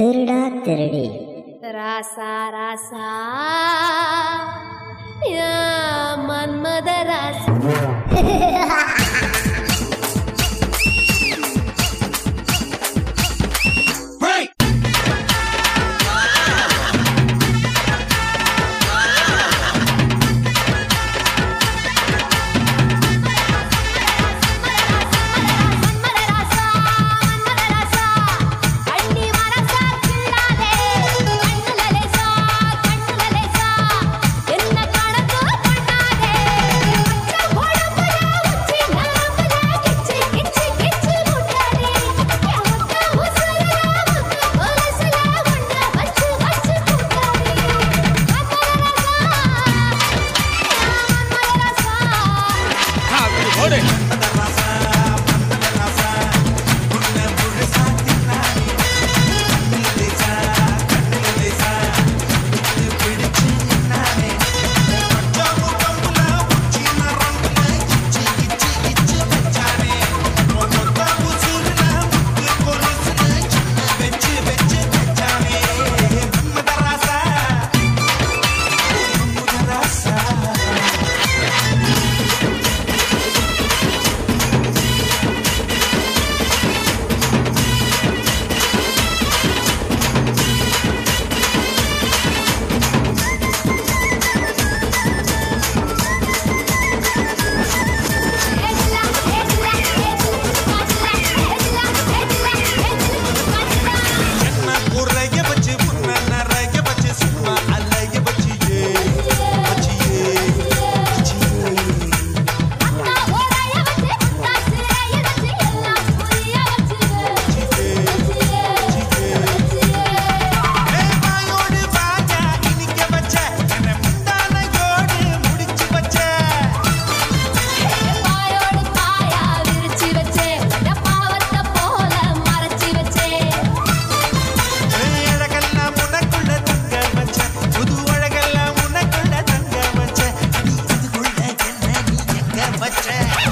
திருடா திருடி. ராசா ராசா. மன்மத ராசா. ஓடு what's that?